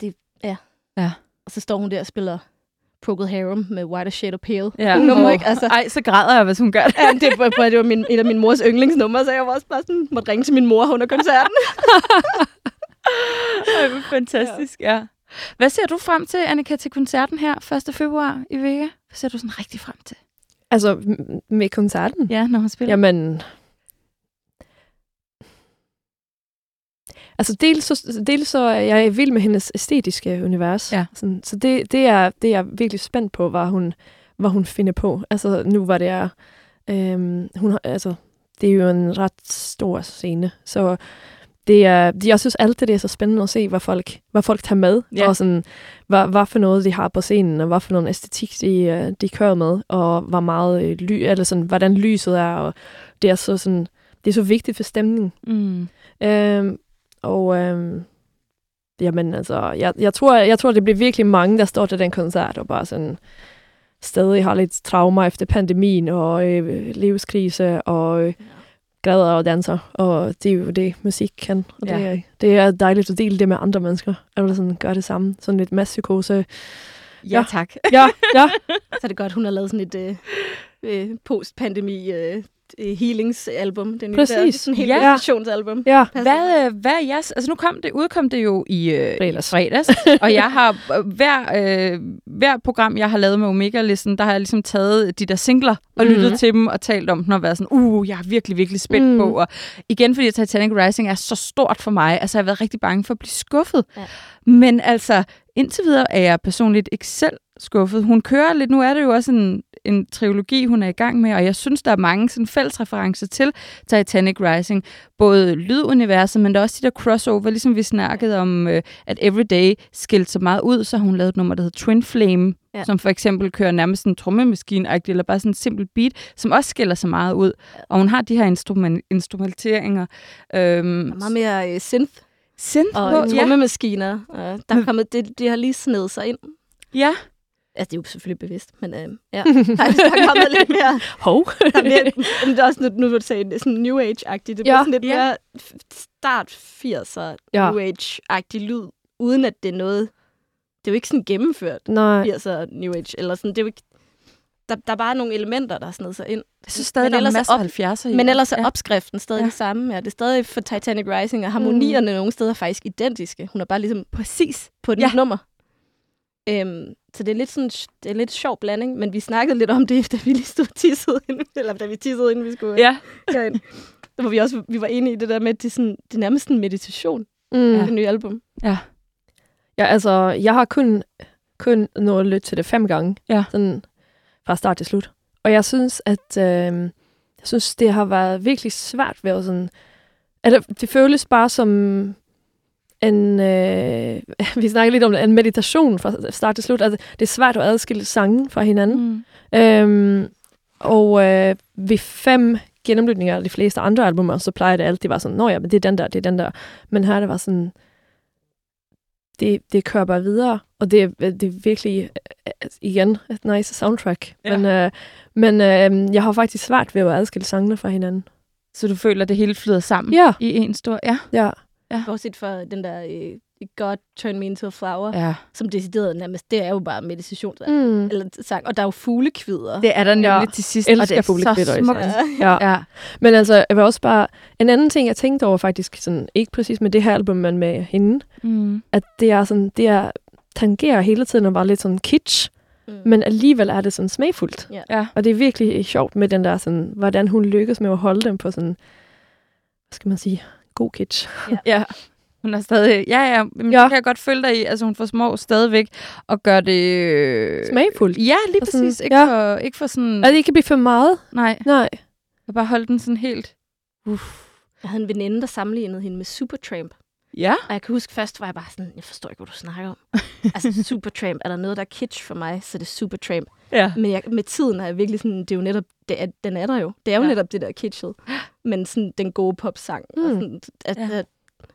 det, ja.
Ja.
Og så står hun der og spiller Procol Harum med White Shade of Pale.
Ja.
Nummer, ikke? Altså,
Ej, så græder jeg, hvis hun gør det.
ja, det, var, det var min, et af min mors yndlingsnumre, så jeg var også bare sådan, måtte ringe til min mor under koncerten. [laughs] [laughs]
Ej, fantastisk, ja. Hvad ser du frem til, Annika, til koncerten her 1. februar i Vega? Hvad ser du sådan rigtig frem til?
Altså, med koncerten?
Ja, når hun spiller.
Jamen... Altså, dels så, dels så er jeg vild med hendes æstetiske univers.
Ja.
Sådan, så det, det, er, det er jeg virkelig spændt på, hvad hun, hvad hun finder på. Altså, nu var det er... Øhm, hun, har- altså, det er jo en ret stor scene, så det er, jeg synes altid, det er så spændende at se, hvad folk, hvad folk tager med,
Ja.
og sådan, hvad, hvad for noget de har på scenen, og hvad for noget æstetik de, øh, de kører med, og hvor meget øh, ly, eller sådan, hvordan lyset er, og det er så sådan, det er så vigtigt for stemningen.
Mm.
Øhm, og øhm, jamen altså, jeg, jeg, tror, jeg tror, det bliver virkelig mange, der står til den koncert, og bare sådan stadig har lidt traumer efter pandemien, og øh, livskrise, og øh, græder og danser, og det er jo det, musik kan. Og
Ja.
det, er, det er dejligt at dele det med andre mennesker, eller sådan gøre det samme. Sådan lidt masspsykose.
Ja,
Ja.
tak.
Ja, ja. [laughs]
Så er det godt, hun har lavet sådan et øh, øh, post-pandemi øh, øh, healingsalbum. Den
Præcis.
Sådan en helt
Ja.
meditationsalbum.
ja.
Hvad, øh, hvad er jeres... Altså nu kom det, udkom det jo i øh,
Fredags.
fredags [laughs] og jeg har øh, hver, øh, hver program, jeg har lavet med Omega-listen, der har jeg ligesom taget de der singler og
Mhm.
lyttet til dem og talt om dem og været sådan, uh, jeg er virkelig, virkelig spændt
Mm.
på. Og igen, fordi Titanic Rising er så stort for mig, altså jeg har været rigtig bange for at blive skuffet.
Ja.
Men altså, indtil videre er jeg personligt ikke selv skuffet. Hun kører lidt, nu er det jo også en, en trilogi, hun er i gang med, og jeg synes, der er mange sådan fælles referencer til Titanic Rising. Både lyduniverset, men der er også de der crossover, ligesom vi snakkede om, øh, at Everyday skilte så meget ud, så hun lavet et nummer, der hedder Twin Flame, ja. Som for eksempel kører nærmest en trommemaskine eller bare sådan en simpel beat, som også skiller så meget ud. Og hun har de her instrument, instrumenteringer. Øhm,
meget mere øh, synth
synth
og
på, ja.
trommemaskiner. Der er kommet, det, det har lige snedet sig ind.
ja.
Altså, det er jo selvfølgelig bevidst, men øh, ja. [laughs] Der er, der er kommet lidt mere...
Hov.
Der er mere men det er også, nu, nu du sige, det er sådan New Age-agtigt. Det bliver
Ja.
sådan lidt
Ja.
mere start 80'er
Ja.
New Age-agtig lyd, uden at det er noget... Det er jo ikke sådan gennemført
Nej.
80'er New Age, eller sådan, det er jo ikke... Der, der er bare nogle elementer, der er sned sig ind.
Jeg synes stadig,
Men
der er
er
masser
op-
af 70'er i.
Men ellers er
ja.
opskriften stadig
Ja.
det samme. Ja. Det er stadig for Titanic Rising, og harmonierne mm. nogle steder er faktisk identiske. Hun er bare ligesom
Præcis.
på et
Ja.
nummer. Øhm, så det er lidt sådan, det er lidt sjov blanding, men vi snakkede lidt om det, [laughs] da vi lige stod tissede, inden, eller da vi tissede, inden vi skulle
Ja.
herind. Der var vi også vi var enige i det der med, at det er, sådan, det er nærmest en meditation,
Mm.
ja. Det nye album.
Ja.
ja, altså, jeg har kun, kun nået at lytte til det fem gange.
Ja.
Sådan fra start til slut. Og jeg synes, at øh, jeg synes, det har været virkelig svært ved at sådan... Eller, det føles bare som en... Øh, [laughs] vi snakker lidt om en meditation fra start til slut. Altså, det er svært at adskille sangen fra hinanden.
Mm.
Øhm, og øh, ved fem gennemlytninger af de fleste andre albumer, så plejer det altid var sådan, nå ja, men det er den der, det er den der. Men her det var sådan, det, det kører bare videre, og det, det er virkelig, øh, igen, et nice soundtrack.
Ja.
Men, øh, men øh, jeg har faktisk svært ved at adskille sangene fra hinanden.
Så du føler, at det hele flyder sammen
Ja,
i en stor... Ja.
ja.
Bortset fra den der øh, God Turn Me Into a Flower, ja.
ja.
som decideret nærmest, det er jo bare meditation. Mm. Eller sang. Og der er jo fuglekvider.
Det er der nemlig
Ja.
til sidst,
Elsker
og det er
fuglekvitter
så smukt.
Ja.
ja.
Ja.
Men altså, jeg vil også bare... En anden ting, jeg tænkte over faktisk, sådan, ikke præcis med det her album, men med hende,
Mm.
at det er sådan, det er, tangerer hele tiden og var lidt sådan kitsch,
Mm.
men alligevel er det sådan smagfuldt.
Ja.
Ja.
Og det er virkelig sjovt med den der sådan, hvordan hun lykkes med at holde dem på sådan, hvad skal man sige, god kitsch. [laughs]
Ja. Hun er stadig... Ja, ja. Men
Ja.
ja. kan jeg godt følge dig i. Altså, hun får små stadigvæk og gør det... øh,
Smagfuldt.
Ja, lige
Og sådan,
præcis. Ikke,
ja.
for, ikke for sådan...
At det ikke kan blive for meget.
Nej,
Nej.
jeg bare holde den sådan helt... Uff.
Jeg havde en veninde, der sammenlignede hende med Supertramp.
Ja.
Og jeg kan huske først, var jeg bare sådan, jeg forstår ikke, hvad du snakker om. altså [laughs] Supertramp, er der noget, der er kitsch for mig, så det er Supertramp.
Ja.
Men jeg, med tiden er jeg virkelig sådan, det er jo netop, det er, den er der jo. Det er jo
Ja.
netop det der kitschet. Men sådan den gode popsang. Mm. Og sådan, at,
Ja.
ja. At,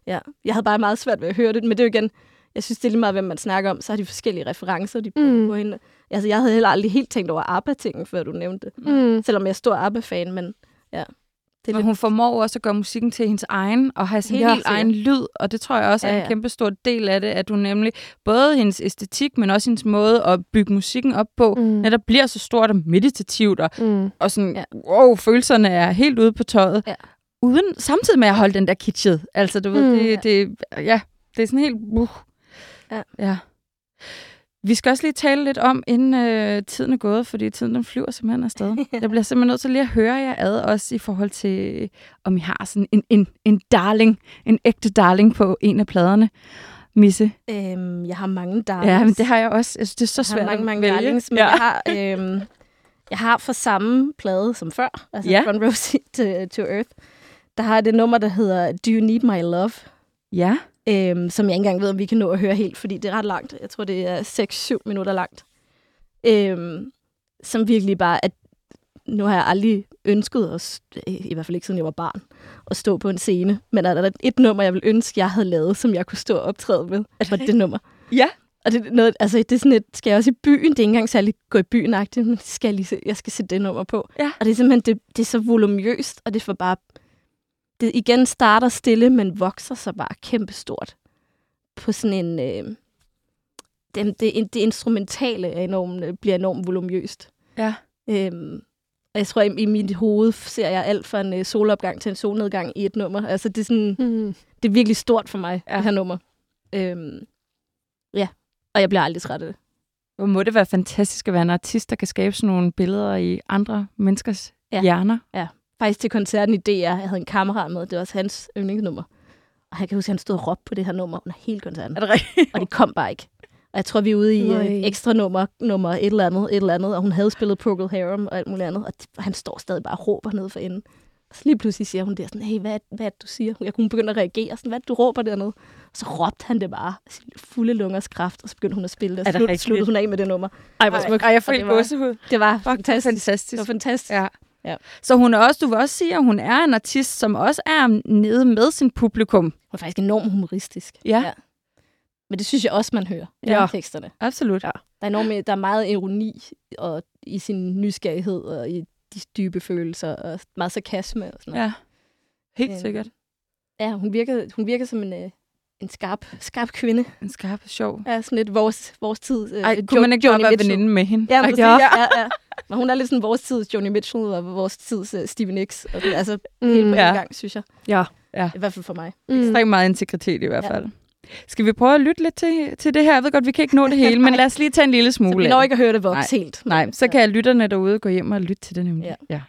ja. Jeg havde bare meget svært ved at høre det, men det er jo igen, jeg synes, det er lige meget, hvem man snakker om, så har de forskellige referencer, de bruger
Mm.
på hende. Altså, jeg havde heller aldrig helt tænkt over ABBA-tingen, før du nævnte det.
Mm.
Selvom jeg er stor ABBA-fan, men ja. Det er
Men
lidt,
hun formår også at gøre musikken til hendes egen, og have sin
Helt
helt egen lyd, og det tror jeg også er
Ja,
en
ja.
kæmpe stor del af det, at hun nemlig, både hendes æstetik, men også hendes måde at bygge musikken op på,
Mm.
netop bliver så stort og meditativt, og,
Mm.
og sådan,
Ja.
wow, følelserne er helt ude på tøjet,
Ja.
uden samtidig med at holde den der kitschet. Altså, du ved,
Mm.
det, det, ja, det er sådan helt, uh.
Ja.
ja. Vi skal også lige tale lidt om, inden øh, tiden er gået, fordi tiden den flyver simpelthen afsted. [laughs] Jeg bliver simpelthen nødt til lige at høre jer ad, også i forhold til, om I har sådan en, en, en darling, en ægte darling på en af pladerne. Misse.
øhm, jeg har mange darlings.
Ja, men det har jeg også. Jeg synes, det er så
jeg
svært
har mange,
at
mange
vælge.
darlings, men
ja.
jeg har, øhm, jeg har fra samme plade som før, altså
Ja.
Front [laughs] Seat to, to Earth, der har det nummer, der hedder Do You Need My Love,
Ja.
Øhm, som jeg ikke engang ved, om vi kan nå at høre helt, fordi det er ret langt. Jeg tror, det er 6-7 minutter langt. Øhm, som virkelig bare, at nu har jeg aldrig ønsket, at, st- i hvert fald ikke siden jeg var barn, at stå på en scene. Men er der et nummer, jeg vil ønske, jeg havde lavet, som jeg kunne stå og optræde med, var det nummer.
Ja.
Og det, er noget, altså, det er sådan et, skal jeg også i byen? Det er ikke engang særlig gå i byen men det skal jeg, lige se, jeg skal sætte det nummer på.
Ja.
Og det er simpelthen, det, det er så volumøst, og det får bare, det igen starter stille, men vokser så bare kæmpestort på sådan en, øh, det, det, det instrumentale er enormt, øh, bliver enormt volumøst.
Ja.
Øhm, og jeg tror, i, i mit hoved ser jeg alt fra en øh, solopgang til en solnedgang i et nummer. Altså, det er, sådan,
Mm.
det er virkelig stort for mig,
Ja.
det her nummer. Øhm, ja, og jeg bliver aldrig træt af det.
Hvor må det være fantastisk at være en artist, der kan skabe sådan nogle billeder i andre menneskers ja.
Ja. Faktisk til koncerten i DR, jeg havde en kammerat med, det var også hans yndlingsnummer. Og jeg kan huske, at han stod og råbte på det her nummer under hele koncerten.
Er det rigtigt?
Og det kom bare ikke. Og jeg tror, vi er ude i øh, ekstra nummer, nummer et eller andet, et eller andet, og hun havde spillet Procol Harum og alt muligt andet, og, han står stadig bare og råber nede for enden. Og så lige pludselig siger hun der sådan, hey, hvad, hvad du siger? Jeg kunne begynde at reagere, sådan, hvad du råber dernede? Og så råbte han det bare, sin fulde lungers kraft, og så begyndte hun at spille det, og slut, sluttede hun af med det nummer.
Ej, hvor smukt.
ej, jeg
Og
får
det var-
gåsehud.
Det var fantastisk.
fantastisk.
Det var fantastisk.
Ja.
Ja.
Så hun er også, du vil også sige, at hun er en artist, som også er nede med sin publikum.
Hun er faktisk enormt humoristisk.
Ja.
Men det synes jeg også, man hører
Ja.
i teksterne.
Absolut.
Ja.
Der er, enormt, der er meget ironi og i sin nysgerrighed og i de dybe følelser og meget sarkasme og sådan noget.
Ja, helt
Øh,
sikkert.
Ja, hun virker, hun virker som en, øh, en skarp, skarp kvinde.
En skarp sjov.
Ja, sådan lidt vores, vores tid. Øh,
Ej, kunne man ikke bare være veninde med hende?
Ja, præcis, ja. ja, ja. Men hun er lidt sådan vores tids Joni Mitchell og vores tids uh, Stevie Nicks. Og sådan, altså helt på
Mm,
en
Ja.
gang, synes jeg.
ja.
Ja.
I hvert fald for mig.
Mm.
Ekstremt meget integritet i hvert
Ja.
fald. Skal vi prøve at lytte lidt til, til det her? Jeg ved godt, vi kan ikke nå det hele, [laughs] men lad os lige tage en lille smule
Så vi når ikke at høre det vokse helt.
Nej, så kan lytterne derude gå hjem og lytte til det nemlig.
Ja.
ja.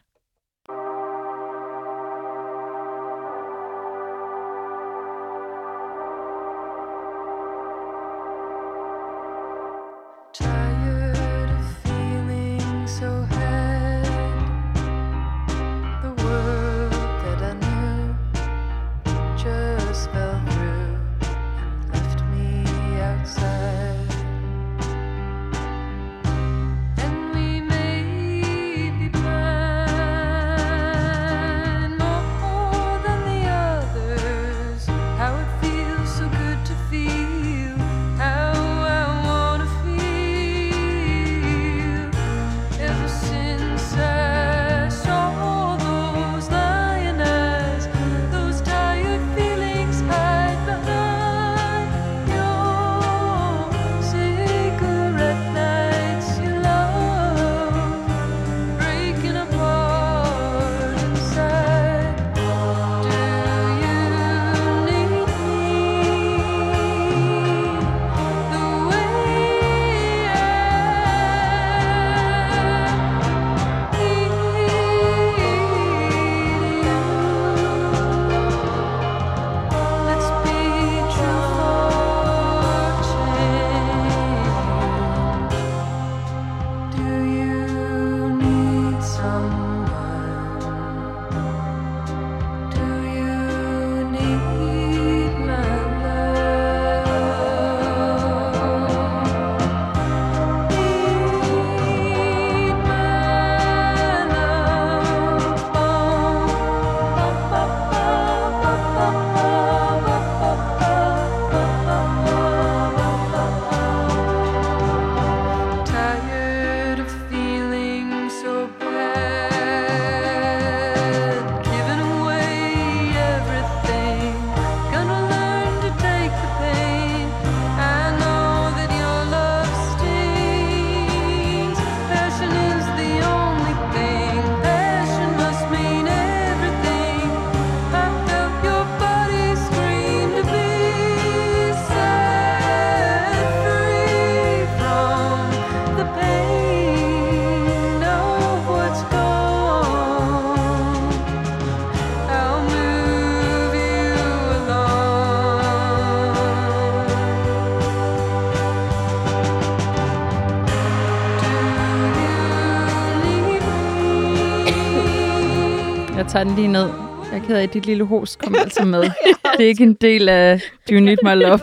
Tager den lige ned. Jeg er ked af, at dit lille hos kommer altså med. [laughs] Det er ikke en del af Do You Need My [laughs] Love.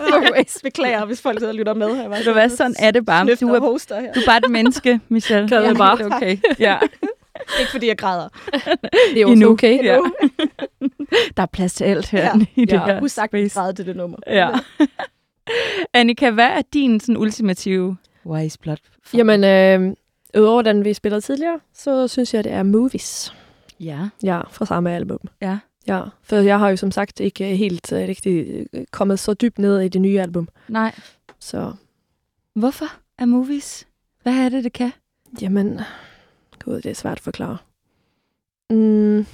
Beklager, hvis folk sidder og lytter med her.
Ved du hvad, sådan er det bare. Du er,
hoster her.
du er bare et menneske, Michelle.
Det
Ja,
bare.
okay. Ja. [laughs]
Ikke fordi jeg græder.
Det er også
Endnu.
okay.
Ja. Der er plads til alt her
Ja.
i det
Ja.
her
sagt
space.
græde til det nummer.
Ja. Annika, hvad er din sådan, ultimative Wise Blood?
Jamen, øh, udover den, vi spillede tidligere, så synes jeg, det er Movies.
Ja.
Ja, fra samme album.
Ja.
Ja, for jeg har jo som sagt ikke helt uh, rigtig øh, kommet så dybt ned i det nye album.
Nej.
Så,
Hvorfor er movies? Hvad er det, det kan?
jamen, gud, det er svært at forklare. Mm,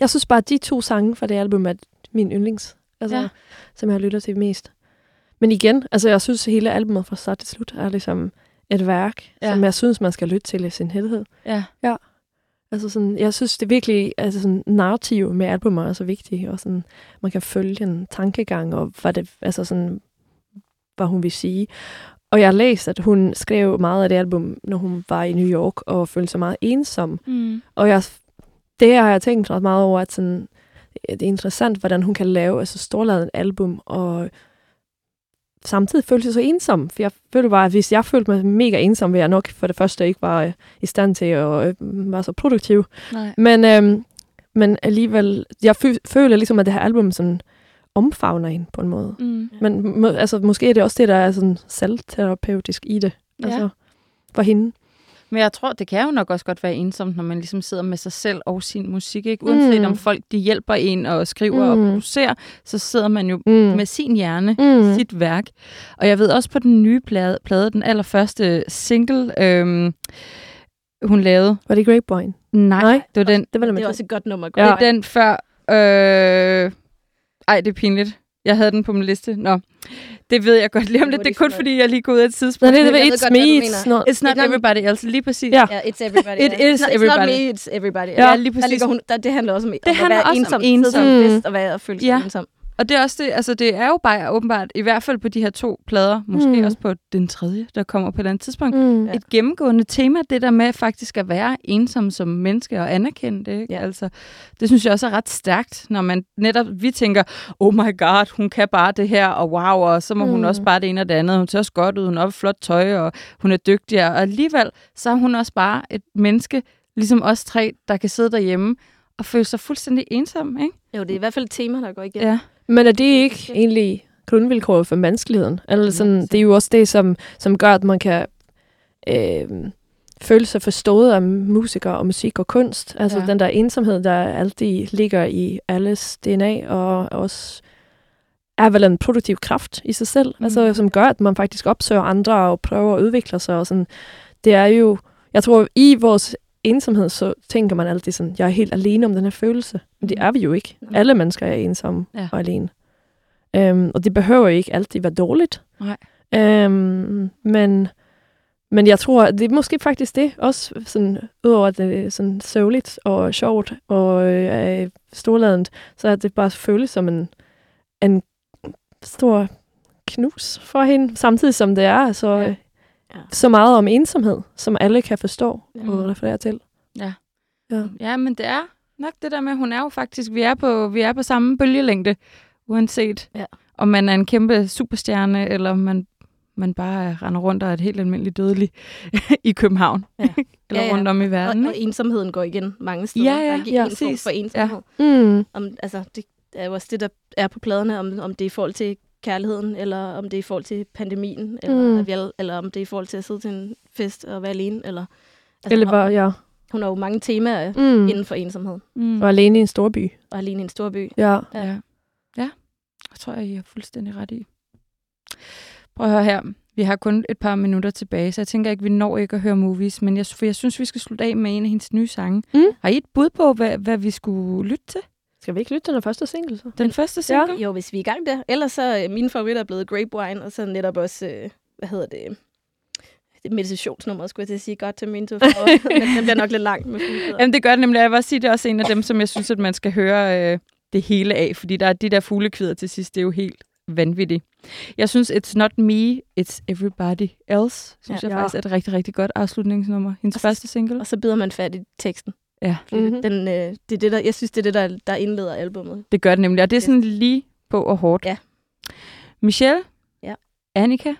jeg synes bare, at de to sange fra det album er min yndlings. Altså,
Ja.
ja. som jeg lytter til mest. Men igen, altså jeg synes, at hele albumet fra start til slut er ligesom et værk,
Ja.
ja. som jeg synes, man skal lytte til i sin helhed.
Ja.
Altså sådan, jeg synes det er virkelig, altså sådan, narrativ med albumer er så vigtigt, og sådan, man kan følge en tankegang, og hvad, det, altså sådan, hvad hun vil sige. Og jeg har læst, at hun skrev meget af det album, når hun var i New York, og følte sig meget ensom.
Mm.
Og jeg, det har jeg tænkt ret meget over, at sådan, det er interessant, hvordan hun kan lave altså storladet album, og samtidig føle sig så ensom. For jeg følte bare, at hvis jeg følte mig mega ensom, ville jeg nok for det første ikke være øh, i stand til at øh, være så produktiv.
Nej.
Men, øhm, men alligevel, jeg fø- føler ligesom, at det her album sådan, omfavner en på en måde.
Mm.
Men må, altså, måske er det også det, der er sådan selvterapeutisk i det.
Ja.
Altså, for hende.
Men jeg tror, det kan jo nok også godt være ensomt, når man ligesom sidder med sig selv og sin musik. Ikke? Uanset
Mm.
om folk de hjælper en og skriver mm. Og producerer, så sidder man jo
Mm.
med sin hjerne,
Mm.
sit værk. Og jeg ved også på den nye plade, plade den allerførste single, øhm, hun lavede.
Var det Grapevine?
Nej,
Nej.
det var den,
Det var
Det er også et godt nummer.
Ja.
det er den før... Øh, ej, det er pinligt. Jeg havde den på min liste. Nå, det ved jeg godt lige om lidt.
er
Det er
det
kun fordi, jeg lige går ud af et
Nej,
tidspunkt.
det er det,
ved
it's me, it's not...
It's not everybody else. Lige præcis.
Ja.
Ja, it's everybody.
It is
It's not- It's
everybody.
not me, it's everybody.
Ja, lige
Der
præcis.
ligger hun, der, det handler også om, det om at være
også om
ensom.
ensom.
Mm.
fest og, være, og føle sig
Ja.
ensom.
Og det er også det, altså det er jo bare åbenbart, i hvert fald på de her to plader, måske
Mm.
også på den tredje, der kommer på et eller andet tidspunkt,
Mm.
Et gennemgående tema, det der med faktisk at være ensom som menneske og anerkende det. Ikke?
Ja.
Altså, det synes jeg også er ret stærkt, når man netop, vi tænker, oh my god, hun kan bare det her, og wow, og så må mm. hun også bare det ene og det andet. Hun ser også godt ud, hun har flot tøj, og hun er dygtig, og alligevel, så er hun også bare et menneske, ligesom os tre, der kan sidde derhjemme og føle sig fuldstændig ensom, ikke?
Jo, det er i hvert fald et tema, der går igen.
Ja.
Men er det ikke egentlig grundvilkåret for menneskeligheden? Eller sådan, det er jo også det, som, som gør, at man kan øh, føle sig forstået af musikere og musik og kunst. Altså
Ja.
den der ensomhed, der altid ligger i alles DNA, og også er vel en produktiv kraft i sig selv,
Mm.
mm. altså, som gør, at man faktisk opsøger andre og prøver at udvikle sig. Og sådan. Det er jo, jeg tror, i vores ensomhed, så tænker man altid sådan, jeg er helt alene om den her følelse. Men det er vi jo ikke. Alle mennesker er ensomme
Ja.
og alene. Um, og det behøver ikke altid være dårligt.
Nej.
Um, men, men jeg tror, det er måske faktisk det, også sådan, udover at det er sådan sørgeligt og sjovt og øh, storladent, så er det bare føles som en, en stor knus for hende, samtidig som det er så,
Ja.
ja.
Ja.
så meget om ensomhed, som alle kan forstå
Ja.
og referere til.
Ja.
Ja.
Ja, men det er nok det der med, hun er jo faktisk, vi er på, vi er på samme bølgelængde, uanset
Ja.
om man er en kæmpe superstjerne, eller om man, man bare render rundt og er et helt almindeligt dødelig [laughs] i København.
Ja. [laughs]
eller
Ja, ja.
rundt om i
Og,
verden.
og
ikke?
ensomheden går igen mange steder.
Ja, ja,
der er ikke
ja,
en form for
Ja.
ensomhed.
Mm.
Om, altså, det er jo også det, der er på pladerne, om, om det er i forhold til kærligheden, eller om det er i forhold til pandemien, eller,
Mm.
alle- eller om det er i forhold til at sidde til en fest og være alene. Eller, altså,
Eller
hun,
bare, ja.
hun har jo mange temaer mm. Inden for ensomhed,
Mm.
Og alene i en stor by.
og alene i en stor by.
Ja.
Ja.
Ja. ja, jeg tror, jeg er fuldstændig ret i. Prøv at høre her. Vi har kun et par minutter tilbage, så jeg tænker ikke, vi når ikke at høre movies, men jeg, for jeg synes, vi skal slutte af med en af hendes nye sange.
Mm.
Har I et bud på, hvad, hvad vi skulle lytte til?
Skal vi ikke lytte til den første single, så?
Den første single?
Jo, hvis vi er i gang der. Ellers så er mine favoritter er blevet Grapevine, og så netop også, øh, hvad hedder det, det meditationsnummer, skulle jeg til at sige, godt til min to for. Men den bliver nok lidt lang. Med.
Jamen, det gør det nemlig. Jeg vil også sige, det er også en af dem, som jeg synes, at man skal høre øh, det hele af, fordi der er de der fuglekvider til sidst, det er jo helt vanvittigt. Jeg synes, It's Not Me, It's Everybody Else, synes
Ja.
ja, jeg
Ja.
faktisk er et rigtig, rigtig godt afslutningsnummer. Hendes
Og
første single.
Og så bider man fat i teksten.
Ja.
Mhm.
den, øh, det er det, der, jeg synes, det er det, der, der indleder albummet.
Det gør det nemlig, og det er sådan lige på og hårdt.
Ja.
Michelle,
Ja.
Annika,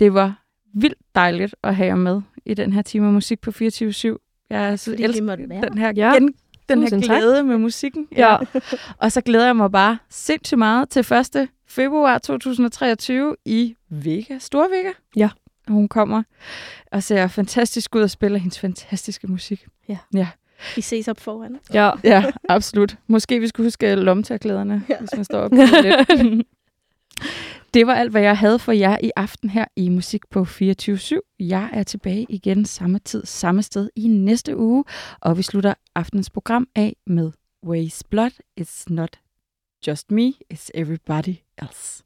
det var vildt dejligt at have jer med i den her time af musik på 24-7. Jeg så elsker den her,
Ja.
gen, den her
Tusind tak.
glæde med musikken.
Ja.
Og så glæder jeg mig bare sindssygt meget til 1. februar 2023 i Vega, Stor Vega.
Ja.
Hun kommer og ser fantastisk ud og spiller hendes fantastiske musik.
Vi ses op foran.
Ja.
Ja, absolut. Måske vi skulle huske lommetørklæderne, ja.
Ja.
hvis man står op lidt. [laughs] Det var alt, hvad jeg havde for jer i aften her i Musik på 24 Jeg er tilbage igen samme tid, samme sted i næste uge, og vi slutter aftens program af med Ways Blood. It's not just me, it's everybody else.